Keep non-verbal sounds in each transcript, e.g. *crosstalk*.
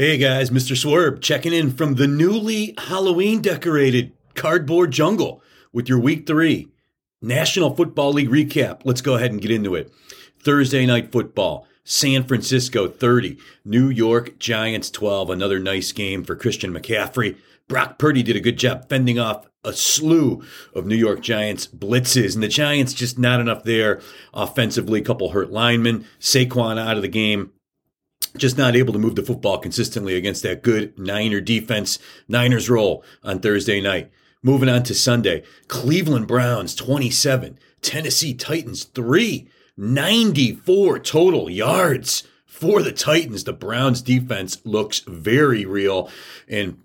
Hey guys, Mr. Swerb checking in from the newly Halloween decorated cardboard jungle with your week three National Football League recap. Let's go ahead and get into it. Thursday night football. San Francisco 30, New York Giants 12. Another nice game for Christian McCaffrey. Brock Purdy did a good job fending off a slew of New York Giants blitzes, and the Giants just not enough there offensively. Couple hurt linemen, Saquon out of the game just not able to move the football consistently against that good Niner defense. Niners roll on Thursday night. Moving on to Sunday, Cleveland Browns 27, Tennessee Titans 3, 94 total yards for the Titans. The Browns defense looks very real and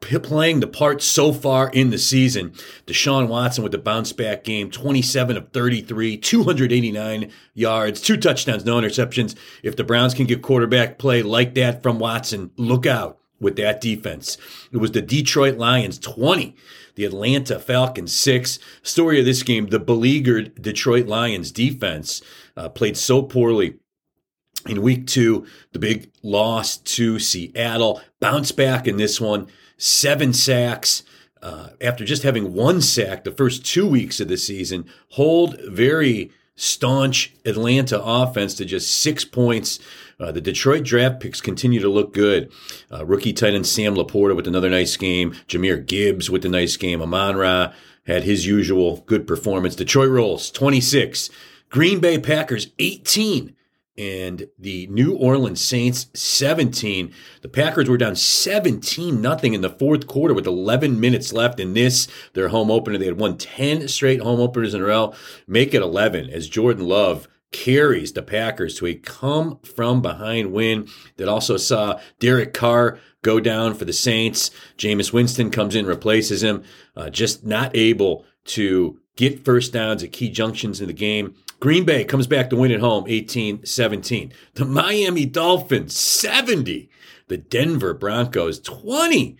playing the part so far in the season. Deshaun Watson with the bounce back game, 27 of 33, 289 yards, two touchdowns, no interceptions. If the Browns can get quarterback play like that from Watson, look out with that defense. It was the Detroit Lions 20, the Atlanta Falcons 6. Story of this game, the beleaguered Detroit Lions defense uh, played so poorly in week two, the big loss to Seattle. Bounce back in this one seven sacks. Uh, after just having one sack the first two weeks of the season, hold very staunch Atlanta offense to just six points. Uh, the Detroit draft picks continue to look good. Uh, rookie tight end Sam LaPorta with another nice game. Jahmyr Gibbs with a nice game. Amon Ra had his usual good performance. Detroit rolls 26. Green Bay Packers 18 and the New Orleans Saints 17. The Packers were down 17 nothing in the fourth quarter with 11 minutes left in this their home opener. They had won 10 straight home openers in a row. Make it 11 as Jordan Love carries the Packers to a come from behind win that also saw Derek Carr go down for the Saints. Jameis Winston comes in, replaces him, uh, just not able to get first downs at key junctions in the game. Green Bay comes back to win at home 18 17. The Miami Dolphins 70. The Denver Broncos 20.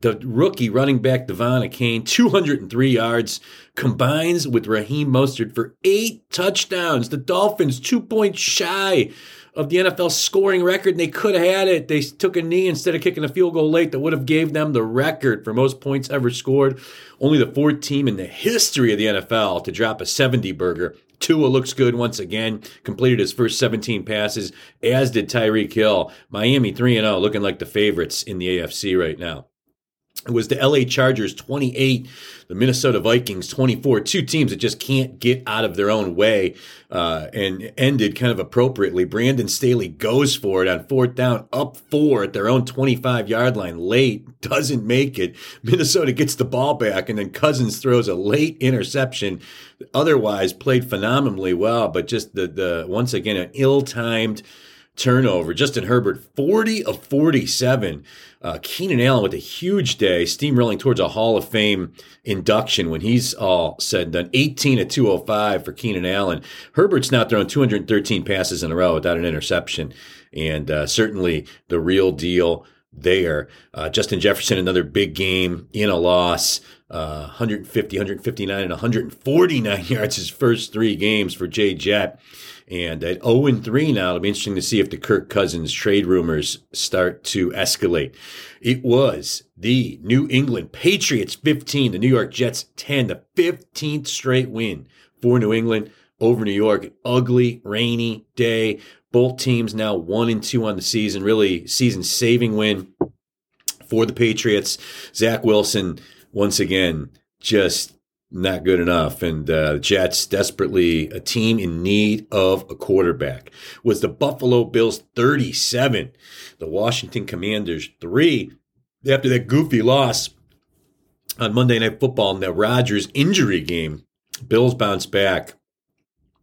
The rookie running back De'Von Achane, 203 yards, combines with Raheem Mostert for eight touchdowns. The Dolphins, two points shy of the NFL scoring record, and they could have had it. They took a knee instead of kicking a field goal late that would have gave them the record for most points ever scored. Only the fourth team in the history of the NFL to drop a 70 burger. Tua looks good once again, completed his first 17 passes, as did Tyreek Hill. Miami 3 0, looking like the favorites in the AFC right now. It was the LA Chargers 28, the Minnesota Vikings 24. Two teams that just can't get out of their own way uh, and ended kind of appropriately. Brandon Staley goes for it on fourth down, up four at their own 25 yard line, late, doesn't make it. Minnesota gets the ball back, and then Cousins throws a late interception. Otherwise, played phenomenally well, but just the, the once again, an ill timed turnover. Justin Herbert, 40 of 47. Uh, Keenan Allen with a huge day, steamrolling towards a Hall of Fame induction when he's all said and done. 18 of 205 for Keenan Allen. Herbert's now thrown 213 passes in a row without an interception, and uh, certainly the real deal there. Uh, Justin Jefferson, another big game in a loss. Uh, 150, 159, and 149 *laughs* yards his first three games for Jay Jet. And at 0 3 now, it'll be interesting to see if the Kirk Cousins trade rumors start to escalate. It was the New England Patriots 15, the New York Jets 10, the 15th straight win for New England over New York. ugly, rainy day. Both teams now 1 and 2 on the season, really season saving win for the Patriots. Zach Wilson, once again, just not good enough. And uh, the Jets desperately a team in need of a quarterback. Was the Buffalo Bills 37, the Washington Commanders 3 after that goofy loss on Monday Night Football in that Rodgers injury game. Bills bounced back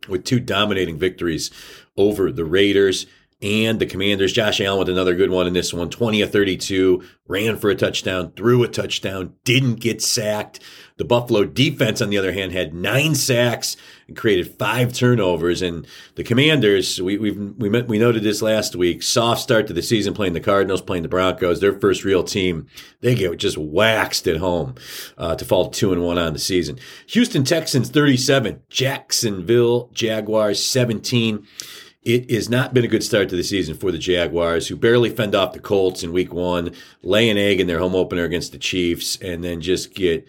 with two dominating victories over the Raiders and the Commanders. Josh Allen with another good one in this one 20 of 32, ran for a touchdown, threw a touchdown, didn't get sacked. The Buffalo defense, on the other hand, had nine sacks and created five turnovers. And the Commanders, we we we, we noted this last week. Soft start to the season, playing the Cardinals, playing the Broncos. Their first real team, they get just waxed at home uh, to fall two and one on the season. Houston Texans thirty seven, Jacksonville Jaguars seventeen It has not been a good start to the season for the Jaguars, who barely fend off the Colts in week one, lay an egg in their home opener against the Chiefs, and then just get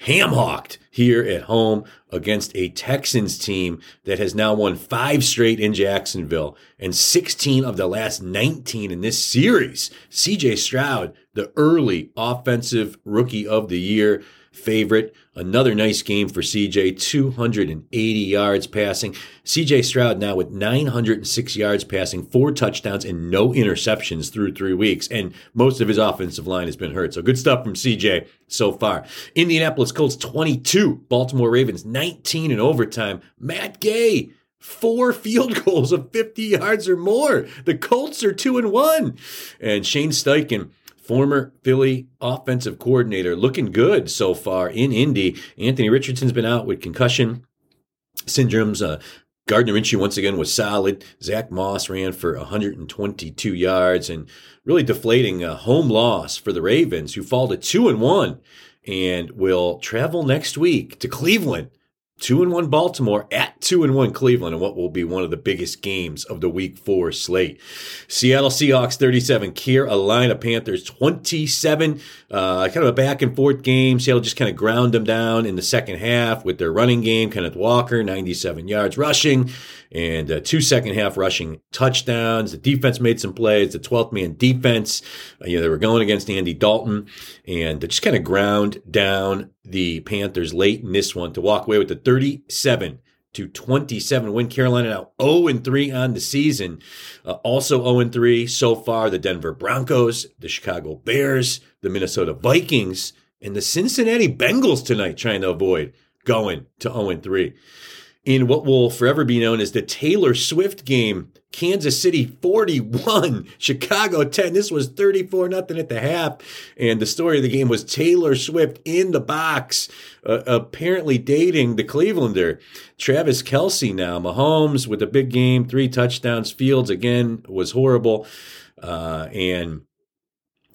ham hawked here at home against a Texans team that has now won five straight in Jacksonville and 16 of the last 19 in this series. CJ Stroud, the early offensive rookie of the year, favorite. Another nice game for CJ, 280 yards passing. CJ Stroud now with 906 yards passing, four touchdowns, and no interceptions through three weeks. And most of his offensive line has been hurt. So good stuff from CJ so far. Indianapolis Colts 22, Baltimore Ravens 19 in overtime. Matt Gay four *laughs* field goals of 50 yards or more. The Colts are two and one. And Shane Steichen former Philly offensive coordinator, looking good so far in Indy. Anthony Richardson's been out with concussion syndromes. Uh, Gardner Minshew once again was solid. Zach Moss ran for 122 yards and really deflating a home loss for the Ravens, who fall to two and one and will travel next week to Cleveland two and one Baltimore at two and one Cleveland, and what will be one of the biggest games of the Week Four slate. Seattle Seahawks thirty seven, Carolina Panthers twenty seven. Uh, kind of a back and forth game. Seattle just kind of ground them down in the second half with their running game. Kenneth Walker ninety seven yards rushing and uh, two second half rushing touchdowns. The defense made some plays. The 12th man defense, uh, you know, they were going against Andy Dalton and just kind of ground down the Panthers late in this one to walk away with the 37 to 27 win. Carolina now 0 and 3 on the season. Uh, also 0 and 3 so far. The Denver Broncos, the Chicago Bears, the Minnesota Vikings, and the Cincinnati Bengals tonight trying to avoid going to 0 and 3 in what will forever be known as the Taylor Swift game. Kansas City 41, Chicago 10. This was 34 nothing at the half. And the story of the game was Taylor Swift in the box, uh, apparently dating the Clevelander. Travis Kelce now, Mahomes with a big game, three touchdowns. Fields again was horrible. Uh, and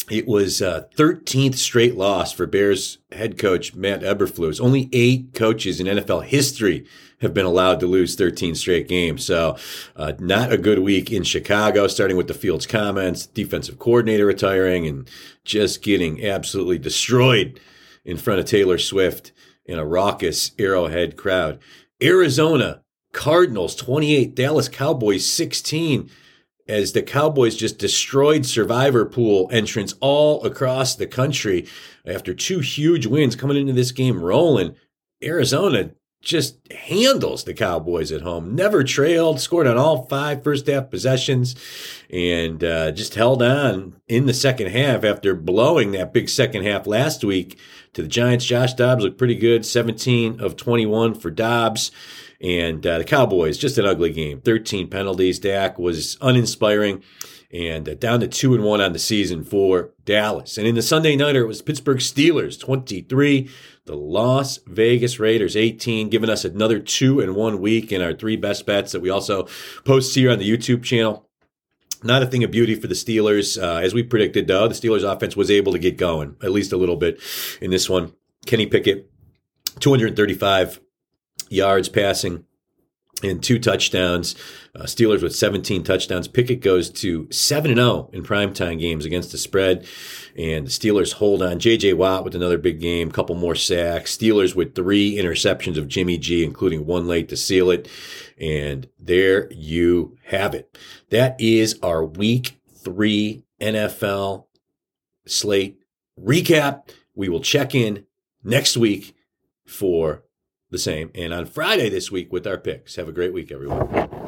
it was uh, 13th straight loss for Bears head coach Matt Eberflus. Only eight coaches in NFL history have been allowed to lose 13 straight games. So, uh, not a good week in Chicago, starting with the Fields comments, defensive coordinator retiring, and just getting absolutely destroyed in front of Taylor Swift in a raucous Arrowhead crowd. Arizona Cardinals 28, Dallas Cowboys 16 as the Cowboys just destroyed survivor pool entrants all across the country after two huge wins coming into this game rolling. Arizona just handles the Cowboys at home. Never trailed, scored on all five first half possessions, and uh, just held on in the second half after blowing that big second half last week to the Giants. Josh Dobbs looked pretty good, 17 of 21 for Dobbs. And uh, the Cowboys, just an ugly game. 13 penalties. Dak was uninspiring and uh, down to two and one on the season for Dallas. And in the Sunday nighter, it was Pittsburgh Steelers 23, the Las Vegas Raiders 18, giving us another two and one week in our three best bets that we also post here on the YouTube channel. Not a thing of beauty for the Steelers. Uh, as we predicted, though, the Steelers offense was able to get going at least a little bit in this one. Kenny Pickett, 235 yards passing and two touchdowns. Uh, Steelers with 17 touchdowns. Pickett goes to 7 0 in primetime games against the spread. And the Steelers hold on. T.J. Watt with another big game, couple more sacks. Steelers with three interceptions of Jimmy G, including one late to seal it. And there you have it. That is our week three NFL slate recap. We will check in next week for the same. And on Friday this week with our picks. Have a great week, everyone.